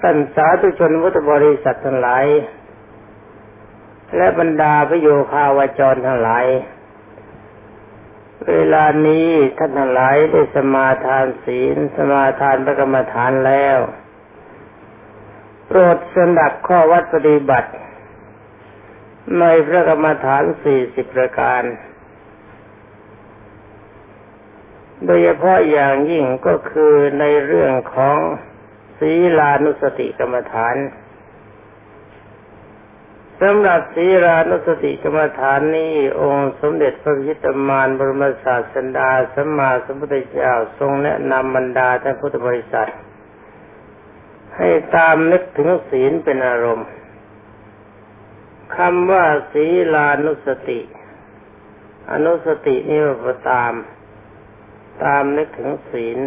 ท่านสาธุชนพุทธบริษัททั้งหลาย และบรรดาพระโยคาวาจรทั้งหลาย เวลานี้ท่านทั้งหลายได้สมาทานศีล สมาทานพระกรรมฐานแล้ว โปรดสนับข้อวัดปฏิบัติ ในพระกรรมฐานสี่สิบประการ โดยเฉพาะอย่างยิ่งก็คือในเรื่องของ ศีลานุสติกรรมฐานสำหรับศีลานุสติกรรมฐานนี้องค์สมเด็จพระพิตมานบรมศาสดาสัมมาสัมพุทธเจ้าทรงแนะนำบรรดาท่านพุทธบริษัท ให้ตามนึกถึงศีลเป็นอารมณ์คำว่าศีลานุสติ อนุสตินี่ว่าตาม ตามนึกถึงศีล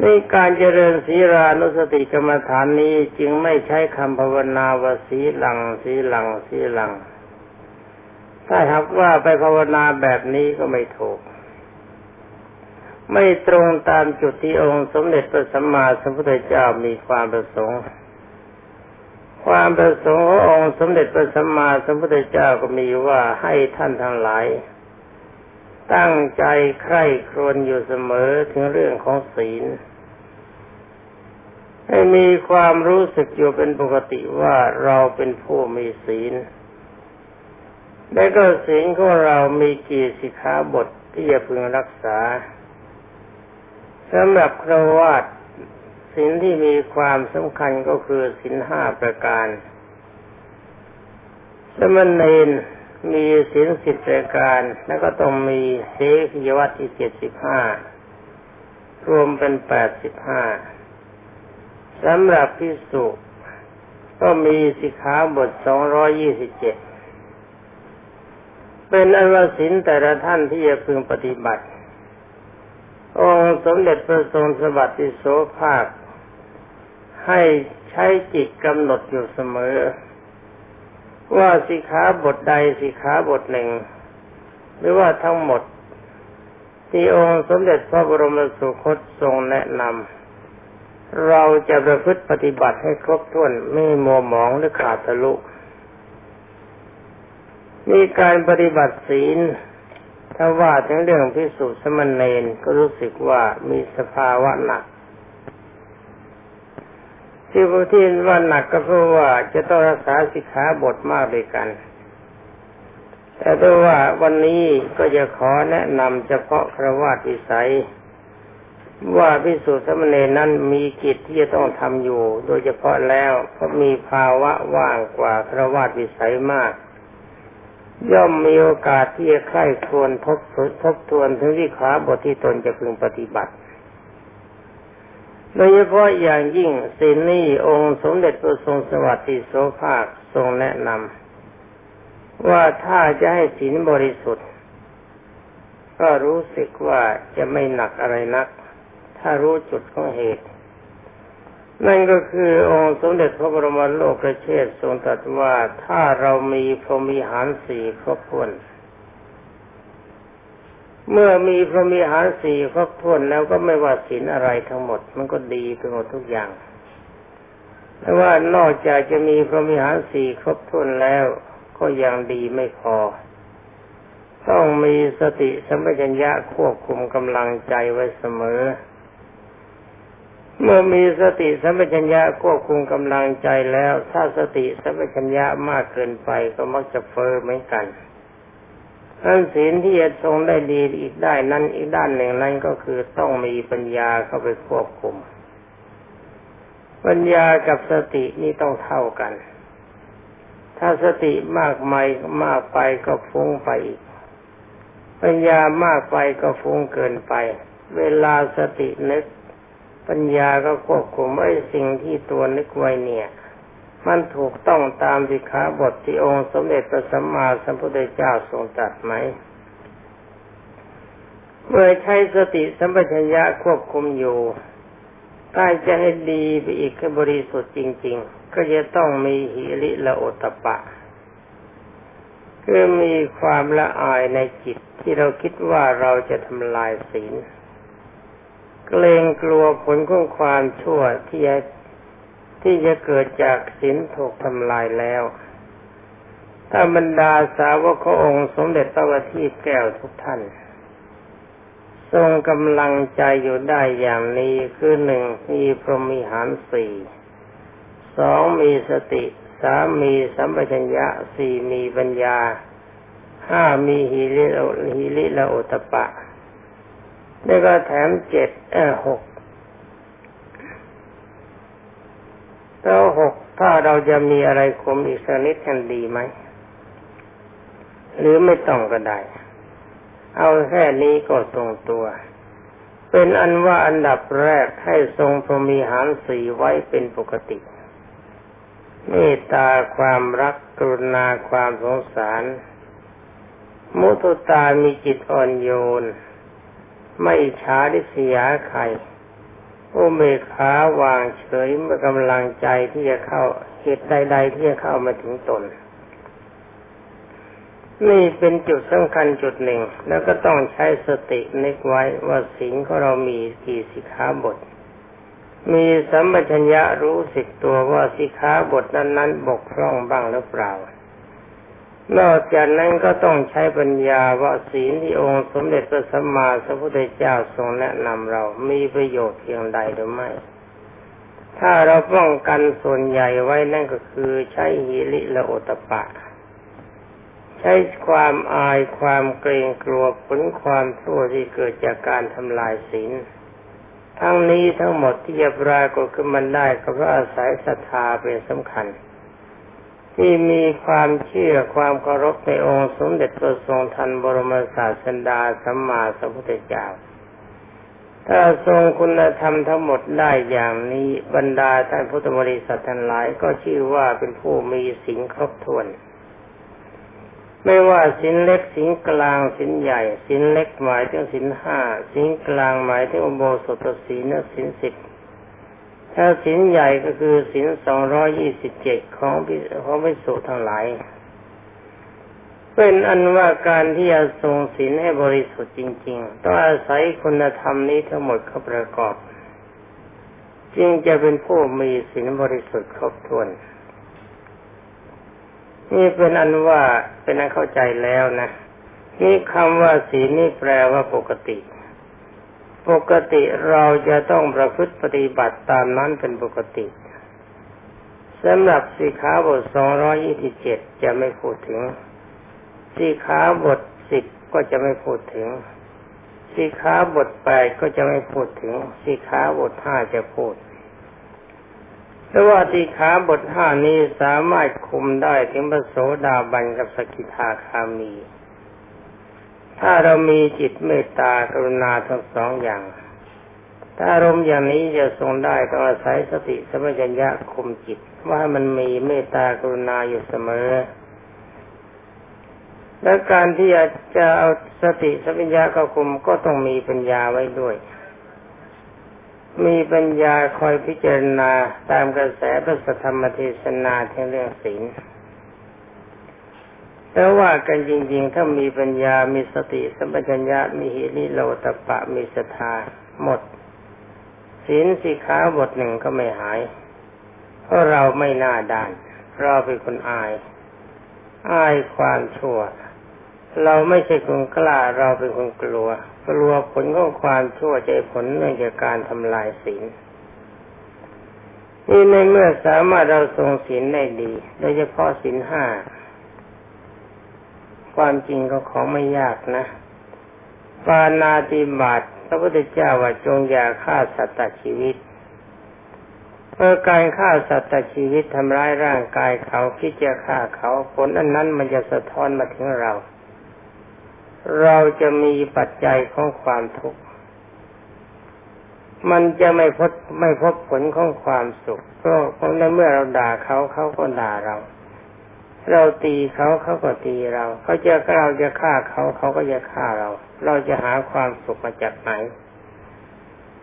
ในการเจริญศีรานุสติกรรมฐานนี้จึงไม่ใช้คำภาวนาว่าสีหลังสีหลังสีหลัง ถ้าหากว่าไปภาวนาแบบนี้ก็ไม่ถูก ไม่ตรงตามจุดที่องค์สมเด็จพระสัมมาสัมพุทธเจ้ามีความประสงค์ ความประสงค์ขององค์สมเด็จพระสัมมาสัมพุทธเจ้าก็มีว่าให้ท่านทั้งหลายตั้งใจใคร่ครวญอยู่เสมอถึงเรื่องของศีล ให้มีความรู้สึกอยู่เป็นปกติว่าเราเป็นผู้มีศีล และก็ศีลของเรามีกี่สิกขาบทที่จะพึงรักษาสำหรับครวาตศีลที่มีความสำคัญก็คือศีลห้าประการ สมณเณรมีศีลสิบประการ แล้วก็ต้องมีเสขียวัตที่เจ็ดสิบห้ารวมเป็นแปดสิบห้า สำหรับพิสุก็มีสิกขาบทสองร้อยี่สิบเจ็ดเป็นอวสินแต่ละท่านที่จะพึงปฏิบัติ องค์สมเด็จพระทรงสวัสดิโสภาค ให้ใช้จิตกำหนดอยู่เสมอ ว่าสิกขาบทใดสิกขาบทหนึ่ง หรือว่าทั้งหมด ที่องค์สมเด็จพระบรมสุคตทรงแนะนำ เราจะประพฤติปฏิบัติให้ครบถ้วนไม่มัวหมองหรือขาดทะลุ มีการปฏิบัติศีลถ้าว่าถึงเรื่องพิสูจน์สมณเณรก็รู้สึกว่ามีสภาวะหนักที่พที่ว่าหนักก็เพราะว่าจะต้องรักษาสิกขาบทมากด้วยกัน แต่ด้วยว่าวันนี้ก็จะขอแนะนำเฉพาะครวาวิสัย ว่าพิสุทธิสมณีนั้นมีกิจที่จะต้องทำอยู่ โดยเฉพาะแล้วเพราะมีภาวะว่างกว่าครวาวิสัยมาก ย่อมมีโอกาสที่จะใคร่ครวญทบทบทวนถึงวิขาบทที่ตนจะพึงปฏิบัติ โดยเฉพาะอย่างยิ่งสินนี้องค์สมเด็จพระทรงสวัสดิโสภาคทรงแนะนำว่าถ้าจะให้ศีลบริสุทธิ์ ก็รู้สึกว่าจะไม่หนักอะไรนัก ถ้ารู้จุดของเหตุ นั่นก็คือองค์สมเด็จพระบรมโลกระเชษทรงตรัสว่าถ้าเรามีพรหมีหารสี่ครบถ้วนเมื่อมีพรหมีหารสี่ครบถ้วนแล้วก็ไม่ว่าศีลอะไรทั้งหมด มันก็ดีไปหมดทุกอย่างแต่ว่านอกจากจะมีพรหมีหารสี่ครบถ้วนแล้ว ก็ยังดีไม่พอ ต้องมีสติสัมปชัญญะควบคุมกำลังใจไว้เสมอ เมื่อมีสติสัมปชัญญะควบคุมกำลังใจแล้ว ถ้าสติสัมปชัญญะมากเกินไปก็มักจะเฟอเหมือนกันท่านศีลที่จะทรงได้ดีอีกได้นั้นอีกด้านหนึ่งนั้นก็คือต้องมีปัญญาเข้าไปควบคุม ปัญญากับสตินี่ต้องเท่ากัน ถ้าสติมากไม่มากไปก็ฟุ้งไปอีก ปัญญามากไปก็ฟุ้งเกินไป เวลาสตินึก ปัญญาก็ควบคุมไอ้สิ่งที่ตัวนึกไว้เนี่ย มันถูกต้องตามสิขาบทที่องค์สมเด็จพระสัมมาสัมพุทธเจ้าทรงตรัสไหม เมื่อใช้สติสัมปชัญญะควบคุมอยู่ถ้าจะให้ดีไปอีกให้บริสุทธิ์จริง ๆ ก็จะต้องมีหิริละโอตปะ คือมีความละอายในจิตที่เราคิดว่าเราจะทำลายศีล เกรงกลัวผลของความชั่วที่จะที่จะเกิดจากศีลถูกทำลายแล้ว ถ้าบรรดาสาวกขององค์สมเด็จพระบพิตแก้วทุกท่าน ทรงกำลังใจอยู่ได้อย่างนี้คือหนึ่งมีพรหมิหารสี่สองมีสติสามมีสัมปชัญญะสี่มีปัญญาห้ามีฮิริฮิริละโอตปะ แล้วก็แถมเจ็ดเออหกแล้วหกถ้าเราจะมีอะไรคมอีกสักนิดกันดีไหม หรือไม่ต้องก็ได้ เอาแค่นี้ก็ตรงตัว เป็นอันว่าอันดับแรกให้ทรงพรมีหารสี่ไว้เป็นปกติเมตตาความรักกรุณาความสงสาร มุตุตามีจิตอ่อนโยน ไม่ช้าดิสยาใครอุเบกขาวางเฉยเมื่อกำลังใจที่จะเข้าเหตุใด ๆ ที่จะเข้ามาถึงตน นี่เป็นจุดสำคัญจุดหนึ่ง แล้วก็ต้องใช้สตินึกไว้ว่าสิ่งของเรามีกี่สิกขาบท มีสัมปชัญญะรู้สึกตัวว่าสิขาบทนั้นๆ บกพร่องบ้างหรือเปล่า นอกจากนั้นก็ต้องใช้ปัญญาว่าศีลที่องค์สมเด็จพระสัมมาสัมพุทธเจ้าทรงแนะนำเรามีประโยชน์เพียงใดหรือไม่ ถ้าเราป้องกันส่วนใหญ่ไว้นั่นก็คือใช้หิริละโอตปะ ใช้ความอายความเกรงกลัวผลความชั่วที่เกิดจากการทำลายศีลทั้งนี้ทั้งหมดที่จะปรากฏขึ้นมันได้ก็เพราะอาศัยศรัทธาเป็นสำคัญ ที่มีความเชื่อความเคารพในองค์สมเด็จพระทรงทันบรมศาสดาสัมมาสัมพุทธเจ้า ถ้าทรงคุณธรรมทั้งหมดได้อย่างนี้บรรดาท่านพุทธบริษัททั้งหลายก็ชื่อว่าเป็นผู้มีสิ่งครบถ้วน ไม่ว่าสินเล็กสินกลางสินใหญ่สินเล็กหมายถึงสินห้าสินกลางหมายถึงอุโบสถศีลสินสิบ ถ้าสินใหญ่ก็คือสินสองร้อยี่สิบเจ็ดของของพิสุทั้งหลาย เป็นอันว่าการที่จะทรงศีลให้บริสุทธิ์จริง ๆ ต้องอาศัยคุณธรรมนี้ทั้งหมดเข้าประกอบ จึงจะเป็นผู้มีศีลบริสุทธิ์ครบถ้วน นี่เป็นอันว่าเป็นอันเข้าใจแล้วนะนี่คำว่าศีลนี่แปลว่าปกติ ปกติเราจะต้องประพฤติปฏิบัติตามนั้นเป็นปกติสำหรับสีขาบทสองร้อยี่สิบเจ็ดจะไม่พูดถึง สีขาบทสิบก็จะไม่พูดถึง สีขาบทแปดก็จะไม่พูดถึง สีขาบทห้าจะพูดเพราะว่าติขาบทห้านี้สามารถคุมได้ถึงพระโสดาบันกับสกิทาคามี ถ้าเรามีจิตเมตตากรุณาทั้งสองอย่าง ถ้าอารมณ์อย่างนี้จะทรงได้ต้องอาศัยสติสมัญญะคุมจิต ว่ามันมีเมตตากรุณาอยู่เสมอ และการที่จะเอาสติสัมปัญญะเข้าคุมก็ต้องมีปัญญาไว้ด้วย มีปัญญาคอยพิจารณาตามกระแสพระธรรมเทศนาทั้งเรื่องศีล แต่ว่ากันจริง ๆ ถ้ามีปัญญา มีสติ สัมปชัญญะ มีหิริโลตปะ มีศรัทธาหมดศีลสิขาบทหนึ่งก็ไม่หาย เพราะเราไม่น่าด้าน เราเป็นคนอาย อายความชั่ว เราไม่ใช่คนกล้า เราเป็นคนกลัว กลัวผลของความชั่วใจผลเนื่องจากการทำลายศีลนี่ในเมื่อสามารถเราทรงศีลได้ดี โดยเฉพาะศีลห้า ความจริงก็ของไม่ยากนะ ปานาติบาตพระพุทธเจ้าว่าจงอย่าฆ่าสัตว์ชีวิตเมื่อการฆ่าสัตว์ชีวิตทำร้ายร่างกายเขาคิดจะฆ่าเขาผลอันนั้นมันจะสะท้อนมาถึงเรา เราจะมีปัจจัยของความทุกข์มันจะไม่พบไม่พบผลของความสุขเพราะเพราะในเมื่อเราด่าเขาเขาก็ด่าเรา เราตีเขาเขาก็ตีเรา เขาจะเราจะฆ่าเขาเขาก็จะฆ่าเรา เราจะหาความสุขมาจากไหน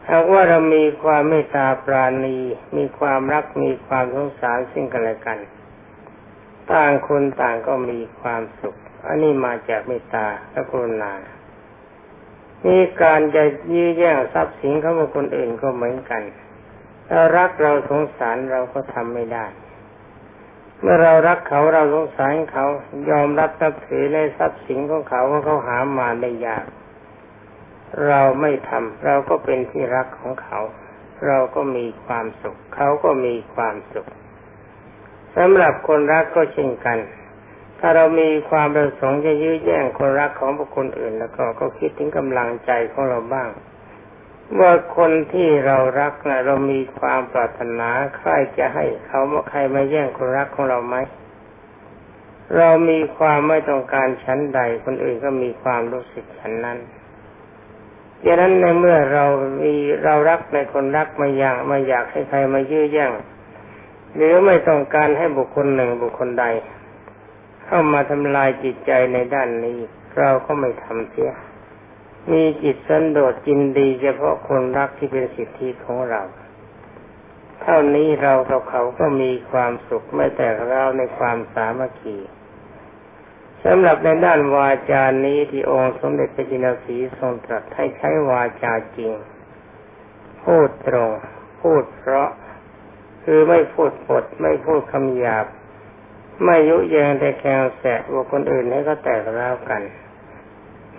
หากว่าเรามีความเมตตาปราณี มีความรักมีความสงสารซึ่งกันและกัน ต่างคนต่างก็มีความสุข อันนี้มาจากเมตตาและกรุณานี่การจะยื้อแย่งทรัพย์สินของคนอื่นก็เหมือนกันถ้ารักเราสงสารเราก็ทำไม่ได้ เมื่อเรารักเขาเราสงสารเขายอมรับนับถือในทรัพย์สินของเขาว่าเขาหามาได้ยาก เราไม่ทำเราก็เป็นที่รักของเขา เราก็มีความสุข เขาก็มีความสุขสำหรับคนรักก็เช่นกัน ถ้าเรามีความประสงค์จะยื้อแย่งคนรักของบุคคลอื่น แล้วก็ก็คิดถึงกำลังใจของเราบ้าง ว่าคนที่เรารักนะเรามีความปรารถนาใครจะให้เขามาใครมาแย่งคนรักของเราไหมเรามีความไม่ต้องการชั้นใด คนอื่นก็มีความรู้สึกฉันนั้นดังนั้นในเมื่อเรามีเรารักในคนรักมาอยากมาอยากให้ใครมายื้อแย่งหรือไม่ต้องการให้บุคคลหนึ่งบุคคลใด เข้ามาทำลายจิตใจในด้านนี้ เราก็ไม่ทำเสีย มีจิตสันโดษจินดีเฉพาะคนรักที่เป็นสิทธิของเรา เท่านี้เรากับเขาก็มีความสุขไม่แต่เราในความสามัคคีสำหรับในด้านวาจานี้ที่องค์สมเด็จพระจินสีทรงตรัสให้ใช้วาจาจริง พูดตรง พูดเพราะ คือไม่พูดปด ไม่พูดคำหยาบ ไม่ยุแยงแต่แคงแสะว่าคนอื่นให้ก็แตกร้าวกัน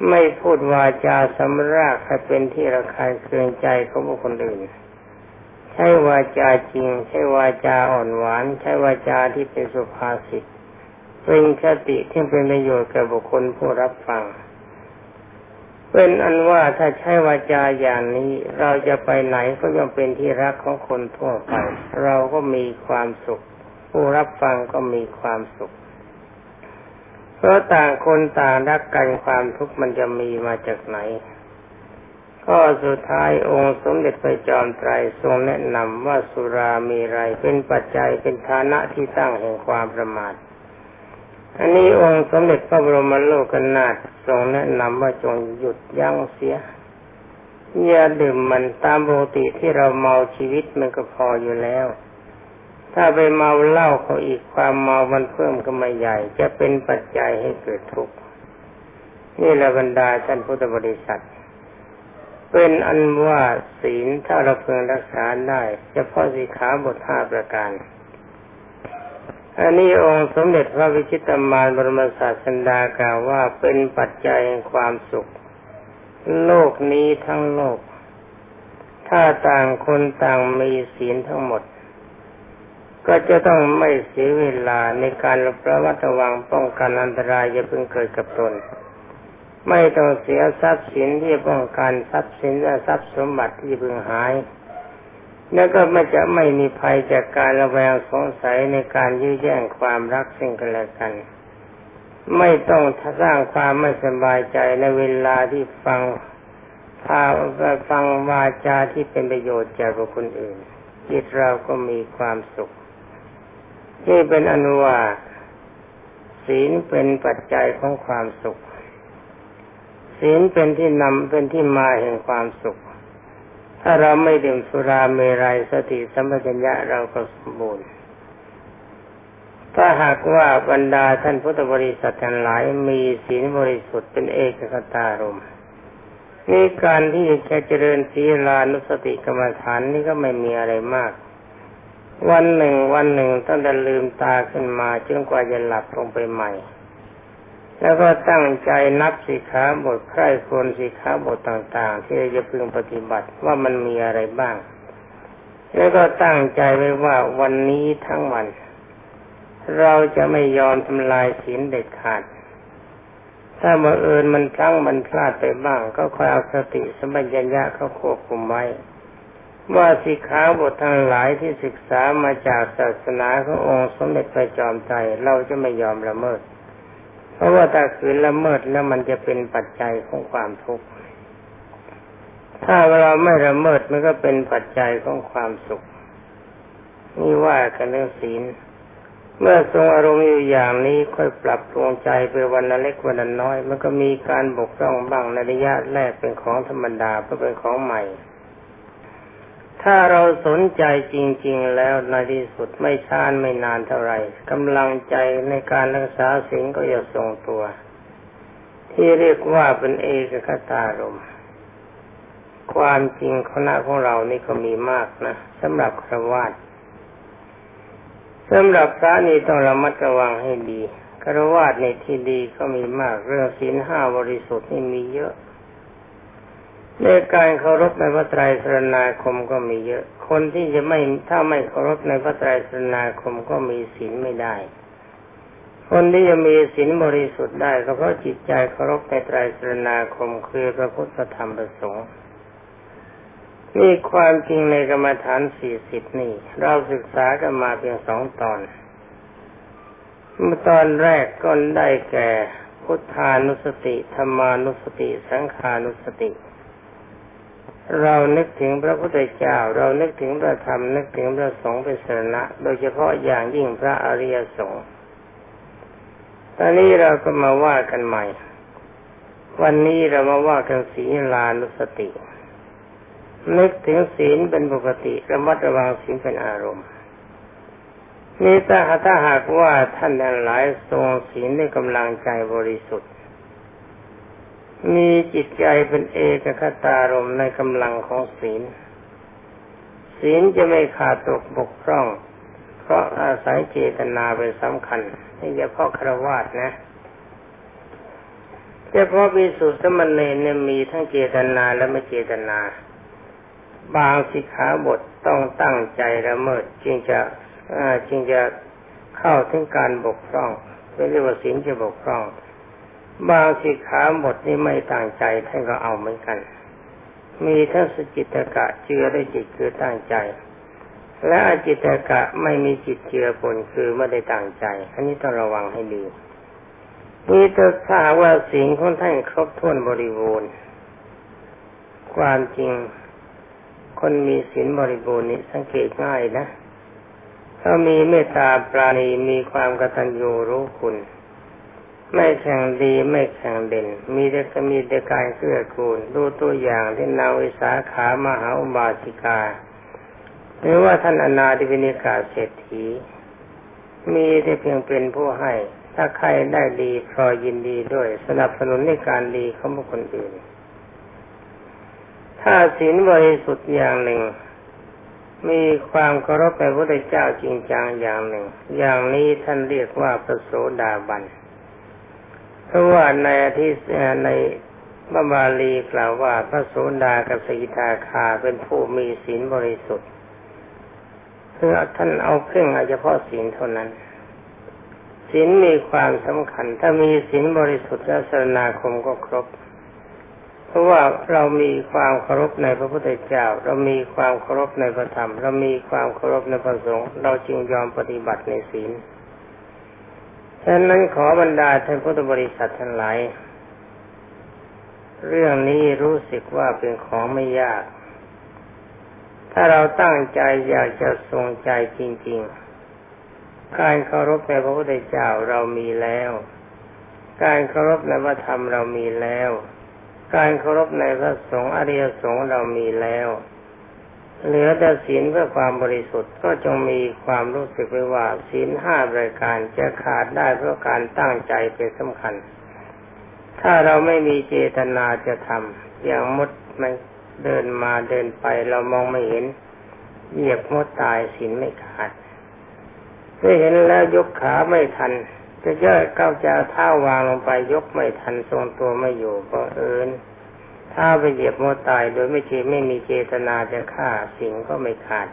ไม่พูดวาจาสำรากให้เป็นที่ระคายเคืองใจของบุคคลอื่น ใช้วาจาจริง ใช้วาจาอ่อนหวาน ใช้วาจาที่เป็นสุภาษิตเป็นคติที่เป็นประโยชน์แก่บุคคลผู้รับฟัง เป็นอันว่าถ้าใช้วาจาอย่างนี้เราจะไปไหนก็ย่อมเป็นที่รักของคนทั่วไป เราก็มีความสุข ผู้รับฟังก็มีความสุข เพราะต่างคนต่างรักกันความทุกข์มันจะมีมาจากไหนก็สุดท้ายองค์สมเด็จพระจอมไตรทรงแนะนำว่าสุรามีไรเป็นปัจจัยเป็นฐานะที่ตั้งแห่งความประมาท อันนี้องค์สมเด็จพระบรมโลกนาถทรงแนะนำว่าจงหยุดยั้งเสียอย่าดื่มมันตามปกติที่เราเมาชีวิตมันก็พออยู่แล้ว ถ้าไปเมาเหล้าเขาอีกความเมามันเพิ่มก็ไม่ใหญ่ จะเป็นปัจจัยให้เกิดทุกข์นี่แหละบรรดาท่านพุทธบริษัท เป็นอันว่าศีลถ้าเราเพิ่งรักษาได้เฉพาะสีขาบทห้าประการอันนี้องค์สมเด็จพระวิชิตามานบรมศาสดากล่าวว่าเป็นปัจจัยแห่งความสุข โลกนี้ทั้งโลก ถ้าต่างคนต่างมีศีลทั้งหมด ก็จะต้องไม่เสียเวลาในการระมัดระวังป้องกันอันตรายจะเพิ่งเกิดกับตน ไม่ต้องเสียทรัพย์สินที่ป้องกันทรัพย์สินและทรัพย์สมบัติที่เพิ่งหาย แล้วก็ไม่จะไม่มีภัยจากการระแวงสงสัยในการยื้อแย่งความรักซึ่งกันและกัน ไม่ต้องสร้างความไม่สบายใจในเวลาที่ฟังพาฟังวาจาที่เป็นประโยชน์แก่บุคคลอื่นจิตเราก็มีความสุข นี่เป็นอนุวาศีลเป็นปัจจัยของความสุข ศีลเป็นที่นำเป็นที่มาแห่งความสุข ถ้าเราไม่ดื่มสุราเมรัยสติสัมปชัญญะเราก็สมบูรณ์ ถ้าหากว่าบรรดาท่านพุทธบริษัททั้งหลายมีศีลบริสุทธิ์เป็นเอกคตารมนี่การที่จะเจริญศีลานุสติกรรมฐานนี่ก็ไม่มีอะไรมาก วันหนึ่งวันหนึ่งตั้งแต่ลืมตาขึ้นมาจนกว่าจะหลับลงไปใหม่ แล้วก็ตั้งใจนับสิขาบทใคร่ควรสิขาบทต่าง ๆ ที่จะพึงปฏิบัติว่ามันมีอะไรบ้าง แล้วก็ตั้งใจไว้ว่าวันนี้ทั้งวัน เราจะไม่ยอมทำลายศีลเด็ดขาด ถ้าบังเอิญมันพลั้งมันพลาดไปบ้าง ก็คอยเอาสติสมัญญะเขาควบคุมไว้ ว่าสิกขาบททั้งหลายที่ศึกษามาจากศาสนาขององค์สมเด็จพระจอมไตรเราจะไม่ยอมละเมิด เพราะว่าถ้าขืนละเมิดแล้วมันจะเป็นปัจจัยของความทุกข์ถ้าเราไม่ละเมิดมันก็เป็นปัจจัยของความสุขนี่ว่ากันเรื่องศีล เมื่อทรงอารมณ์อยู่อย่างนี้ค่อยปรับปรุงใจไปวันละเล็กวันละน้อย มันก็มีการบกพร่องบ้างในระยะแรกเป็นของธรรมดาเพราะเป็นของใหม่ ถ้าเราสนใจจริง ๆ แล้วในที่สุดไม่ช้านไม่นานเท่าไหร่กำลังใจในการรักษาสิ่งก็จะทรงตัว ที่เรียกว่าเป็นเอกคตารมความจริงคณะของเรานี่ก็มีมากนะสำหรับครวาสสำหรับพระนี่ต้องระมัดระวังให้ดีครวาสในที่ดีก็มีมาก เรื่องศีลห้าบริสุทธิ์นี่มีเยอะ ในการเคารพในพระไตรสรณาคมก็มีเยอะ คนที่จะไม่ถ้าไม่เคารพในพระไตรสรณาคมก็มีศีลไม่ได้ คนที่จะมีศีลบริสุทธิ์ได้ก็เพราะจิตใจเคารพในไตรสรณาคมคือพระพุทธธรรมประสงค์นี่ความจริงในกรรมฐานสี่สิบนี่ เราศึกษากันมาเพียงสองตอนเมื่อตอนแรกก็ได้แก่พุทธานุสติธรรมานุสติ สังขานุสติ เรานึกถึงพระพุทธเจ้า เรานึกถึงพระธรรม นึกถึงพระสงฆ์เป็นสระโดยเฉพาะอย่างยิ่งพระอริยสงฆ์ตอนนี้เราก็มาว่ากันใหม่ วันนี้เรามาว่ากันศีลานุสติ นึกถึงศีลเป็นปกติระมัดระวังศีลเป็นอารมณ์นี่ถ้าถ้าหากว่าท่านทั้งหลายทรงศีลด้วยกำลังใจบริสุทธิ์ มีจิตใจเป็นเอกคตารมในกำลังของศีล ศีลจะไม่ขาดตกบกพร่อง เพราะอาศัยเจตนาเป็นสำคัญนี่เฉพาะครวาสนะเฉพาะวิสุทธิมณีเนี่ยมีทั้งเจตนาและไม่เจตนา บางสิกขาบทต้องตั้งใจละเมิดจึงจะจึงจะเข้าถึงการบกพร่องเรียกว่าศีลจะบกพร่อง บางสิกขาบทนี้ไม่ตั้งใจท่านก็เอาเหมือนกัน มีทั้งสจิตกะเจือได้จิตคือตั้งใจ และอจิตกะไม่มีจิตเจือปนคือไม่ได้ตั้งใจ อันนี้ต้องระวังให้ดีนี่ถ้าว่าสิ่งของท่านครบถ้วนบริบูรณ์ ความจริง คนมีศีลบริบูรณ์นี่สังเกตง่ายนะ ถ้ามีเมตตาปราณีมีความกตัญญูรู้คุณ ไม่แข่งดีไม่แข่งเด่น มีแต่ก็มีแต่การเกื้อกูล ดูตัวอย่างที่นาวิสาขามหาอุบาสิกา หรือว่าท่านอนาธิวินิกาเศรษฐี มีแต่เพียงเป็นผู้ให้ ถ้าใครได้ดีพลอยยินดีด้วยสนับสนุนในการดีของบุคคลอื่น ถ้าศีลบริสุทธิ์อย่างหนึ่ง มีความเคารพในพระพุทธเจ้าจริงจังอย่างหนึ่ง อย่างนี้ท่านเรียกว่าพระโสดาบัน เพราะว่าในที่ในบาบาลีกล่าวว่าพระโสดากับสกิทาคาเป็นผู้มีศีลบริสุทธิ์คือท่านเอาเครื่องเฉพาะศีลเท่านั้นศีลมีความสำคัญ ถ้ามีศีลบริสุทธิ์และสรณาคมก็ครบ เพราะว่าเรามีความเคารพในพระพุทธเจ้า เรามีความเคารพในพระธรรม เรามีความเคารพในพระสงฆ์เราจึงยอมปฏิบัติในศีล ฉะนั้นขอบรรดาท่านพุทธบริษัททั้งหลาย เรื่องนี้รู้สึกว่าเป็นของไม่ยาก ถ้าเราตั้งใจอยากจะทรงใจจริง ๆ การเคารพในพระพุทธเจ้าเรามีแล้ว การเคารพในพระธรรมเรามีแล้ว การเคารพในพระสงฆ์อริยสงฆ์เรามีแล้ว เหลือแต่ศีลเพื่อความบริสุทธิ์ก็จงมีความรู้สึกไว้ว่าศีลห้ารายการจะขาดได้เพราะการตั้งใจเป็นสำคัญ ถ้าเราไม่มีเจตนาจะทำอย่างมดมันเดินมาเดินไปเรามองไม่เห็น เหยียบมดตายศีลไม่ขาดได้เห็นแล้วยกขาไม่ทัน จะย่อยก้าวจะเท้าวางลงไปยกไม่ทันทรงตัวไม่อยู่ก็เอิน ถ้าไปเหยียบมตายโดยไม่เจไม่มีเจตนาจะฆ่าสิ่งก็ไม่ขาด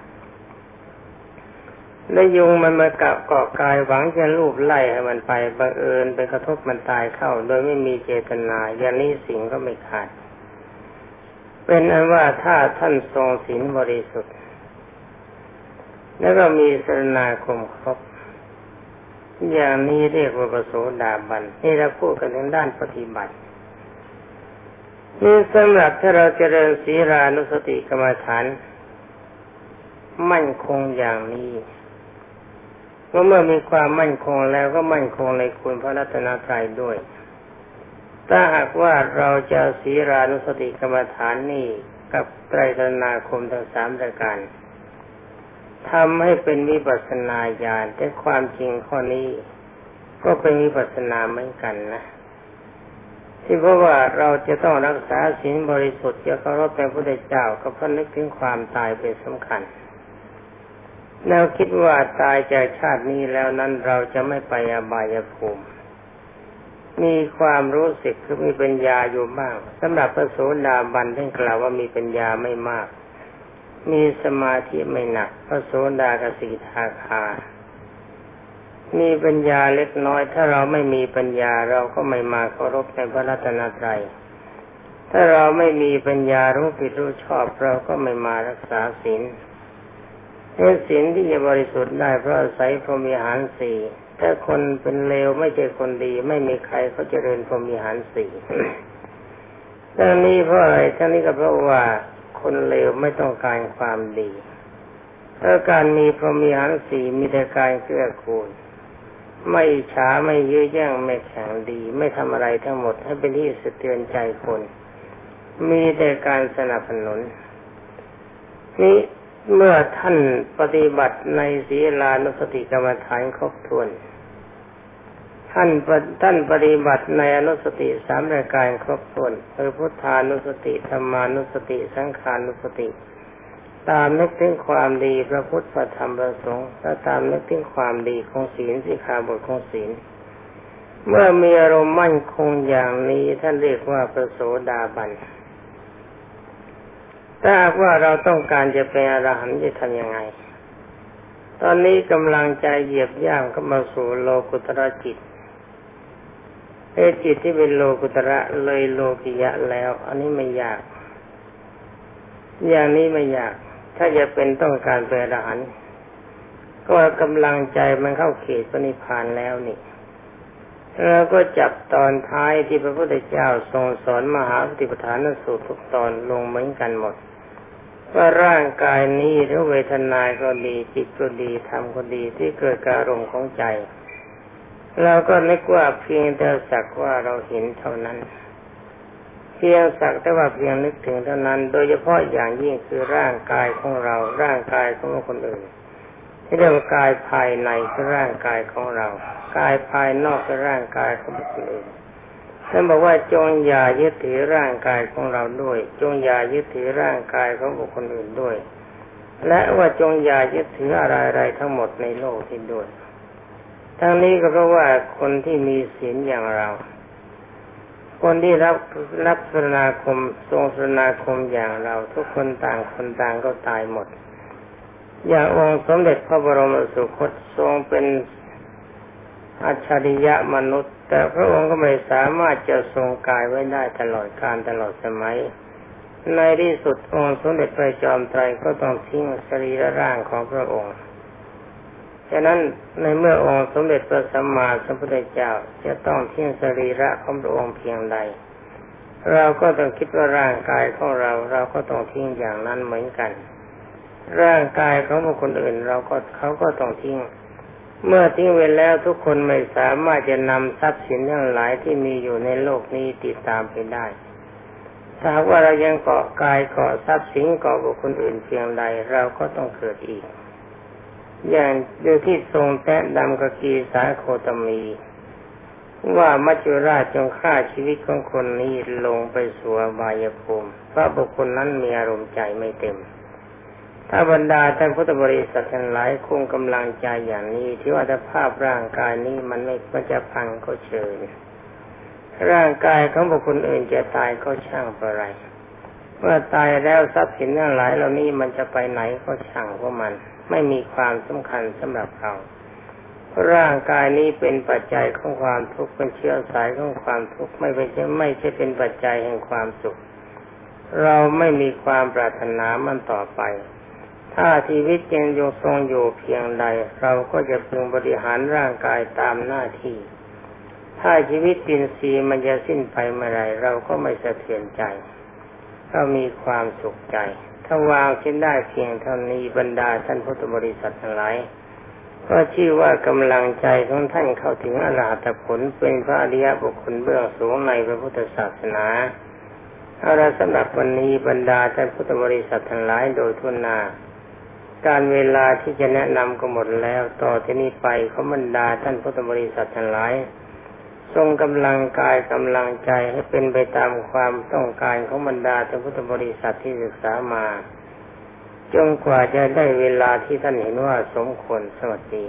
แล้วยุงมันมาเกาะเกาะกายหวังจะลูบไล่ให้มันไปบังเอิญไปกระทบมันตายเข้า โดยไม่มีเจตนาอย่างนี้สิ่งก็ไม่ขาด เป็นอันว่าถ้าท่านทรงศีลบริสุทธิ์ แล้วก็มีสรณาคมครบ อย่างนี้เรียกว่าประโสดาบันนี่เราพูดกันในด้านปฏิบัติ นี่สำหรับถ้าเราเจริญศีรานุสติกรรมฐาน มั่นคงอย่างนี้เมื่อมีความมั่นคงแล้วก็มั่นคงในคุณพระรัตนตรัยด้วย ถ้าหากว่าเราจะศีรานุสติกรรมฐานนี่กับไตรสนาคมทั้งสามรายการทำให้เป็นวิปัสนาญาณแต่ความจริงข้อนี้ ก็เป็นวิปัสนาเหมือนกันนะ ที่เพราะว่าเราจะต้องรักษาศีลบริสุทธิ์จะเคารพในพระพุทธเจ้าก็เพราะนึกถึงความตายเป็นสำคัญแล้วคิดว่าตายจากชาตินี้แล้วนั้นเราจะไม่ไปอบายภูมิ มีความรู้สึกคือมีปัญญาอยู่บ้างสำหรับพระโสดาบันท่านกล่าวว่ามีปัญญาไม่มาก มีสมาธิไม่หนัก พระโสดากสิทาคา มีปัญญาเล็กน้อย ถ้าเราไม่มีปัญญาเราก็ไม่มาเคารพในพระรัตนตรัยถ้าเราไม่มีปัญญารู้ผิดรู้ชอบเราก็ไม่มารักษาศีลเมื่อศีลที่จะบริสุทธิ์ได้เพราะอาศัยพรหมีหารสี่ถ้าคนเป็นเลวไม่ใช่คนดี ไม่มีใครเขาเจริญพรหมีหารสี่ทั้งนี้เพราะอะไรทั้งนี้ก็เพราะว่าคนเลวไม่ต้องการความดีถ้าการมีพรหมีหารสี่มีแต่การเกื้อกูล ไม่ช้าไม่เยื้อแย่งไม่แข่งดี ไม่ทำอะไรทั้งหมดให้เป็นที่สะเทือนใจคน มีแต่การสนับสนุน นี่เมื่อท่านปฏิบัติในศีลานุสติกรรมฐานครบถ้วน ท่านท่านปฏิบัติในอนุสติสามรายการครบถ้วนคือพุทธานุสติธรรมานุสติ สังขานุสติ ตามนึกถึงความดีพระพุทธพระธรรมพระสงฆ์และตามนึกถึงความดีของศีลสิขาบทของศีล เมื่อมีอารมณ์มั่นคงอย่างนี้ท่านเรียกว่าประโสดาบันถ้าว่าเราต้องการจะเป็นอรหันต์จะทำยังไง ตอนนี้กำลังใจเหยียบย่างเข้ามาสู่โลกุตระจิตเอจิตที่เป็นโลกุตระเลยโลกิยะแล้ว อันนี้ไม่ยาก อย่างนี้ไม่ยาก ถ้าจะเป็นต้องการเป็นอรหันต์ก็กำลังใจมันเข้าเขตปณิพานแล้วนี่แล้วก็จับตอนท้ายที่พระพุทธเจ้าทรงสอนมหาปฏิปทานสูตรทุกตอนลงเหมือนกันหมด ว่าร่างกายนี้หรือเวทนาก็ดีจิตก็ดีธรรมก็ดีที่เกิดการอารมณ์ของใจเราก็นึกว่าเพียงแต่สักว่าเราเห็นเท่านั้น เพียงสักแต่ว่าเพียงนึกถึงเท่านั้น โดยเฉพาะอย่างยิ่งคือร่างกายของเราร่างกายของคนอื่นที่เรียกว่ากายภายในคือร่างกายของเรา กายภายนอกคือร่างกายของคนอื่นท่านบอกว่าจงอย่ายึดถือร่างกายของเราด้วย จงอย่ายึดถือร่างกายของบุคคลอื่นด้วย และว่าจงอย่ายึดถืออะไรๆทั้งหมดในโลกที่ด้วย ทั้งนี้ก็เพราะว่าคนที่มีศีลอย่างเรา คนที่รับรับสนาคมทรงสนาคมอย่างเราทุกคนต่างคนต่างก็ตายหมด อย่างองค์สมเด็จพระบรมสุคตทรงเป็นอัจฉริยะมนุษย์ แต่พระองค์ก็ไม่สามารถจะทรงกายไว้ได้ตลอดการตลอดสมัย ในที่สุดองค์สมเด็จพระจอมไตรก็ต้องทิ้งสรีระร่างของพระองค์ ฉะนั้นในเมื่อองค์สมเด็จพระสัมมาสัมพุทธเจ้าจะต้องทิ้งสรีระของพระองค์เพียงใด เราก็ต้องคิดว่าร่างกายของเราเราก็ต้องทิ้งอย่างนั้นเหมือนกัน ร่างกายของบุคคลอื่น เราก็เขาก็ต้องทิ้ง เมื่อทิ้งเวแล้วทุกคนไม่สามารถจะนำทรัพย์สินทั้งหลายที่มีอยู่ในโลกนี้ติดตามไปได้ถ้าว่าเรายังเกาะกายเกาะทรัพย์สินเกาะบุคคลอื่นเพียงใดเราก็ต้องเกิดอีก อย่างเดูที่ทรงแตะดำกกีสาโคตมี ว่ามัจจุราชจงฆ่าชีวิตของคนนี้ลงไปสู่บายภูมิเพราะบุคคลนั้นมีอารมณ์ใจไม่เต็ม ถ้าบรรดาท่านพุทธบริษัททั้งหลายคงกำลังใจอย่างนี้ที่ว่าถ้าภาพร่างกายนี้มันไม่มันจะพังก็เชิญ ร่างกายของบุคคลอื่นจะตายก็ช่างอะไรเมื่อตายแล้วทรัพย์สินทั้งหลายเหล่านี้มันจะไปไหนก็ช่างพวกมัน ไม่มีความสำคัญสำหรับเรา ร่างกายนี้เป็นปัจจัยของความทุกข์เป็นเชื้อสายของความทุกข์ไม่เป็นไม่ใช่เป็นปัจจัยแห่งความสุข เราไม่มีความปรารถนามันต่อไป ถ้าชีวิตยังยงทรงอยู่เพียงใด เราก็จะพึงบริหารร่างกายตามหน้าที่ ถ้าชีวิตปินซีมันจะสิ้นไปเมื่อไรเราก็ไม่สะเทือนใจเรามีความสุขใจ ถ้าวางเช่นได้เพียงเท่านี้บรรดาท่านพุทธบริษัททั้งหลายก็ชื่อว่ากำลังใจของท่านเข้าถึงอรหัตผลเป็นพระอริยบุคคลเบื้องสูงในพระพุทธศาสนาเอาละสำหรับวันนี้บรรดาท่านพุทธบริษัททั้งหลายโดยทุนนาการเวลาที่จะแนะนำก็หมดแล้ว ต่อที่นี้ไปเขาบรรดาท่านพุทธบริษัททั้งหลาย ทรงกำลังกายกำลังใจให้เป็นไปตามความต้องการของบรรดาท่านพุทธบริษัทที่ศึกษามาจนกว่าจะได้เวลาที่ท่านเห็นว่าสมควรสวัสดี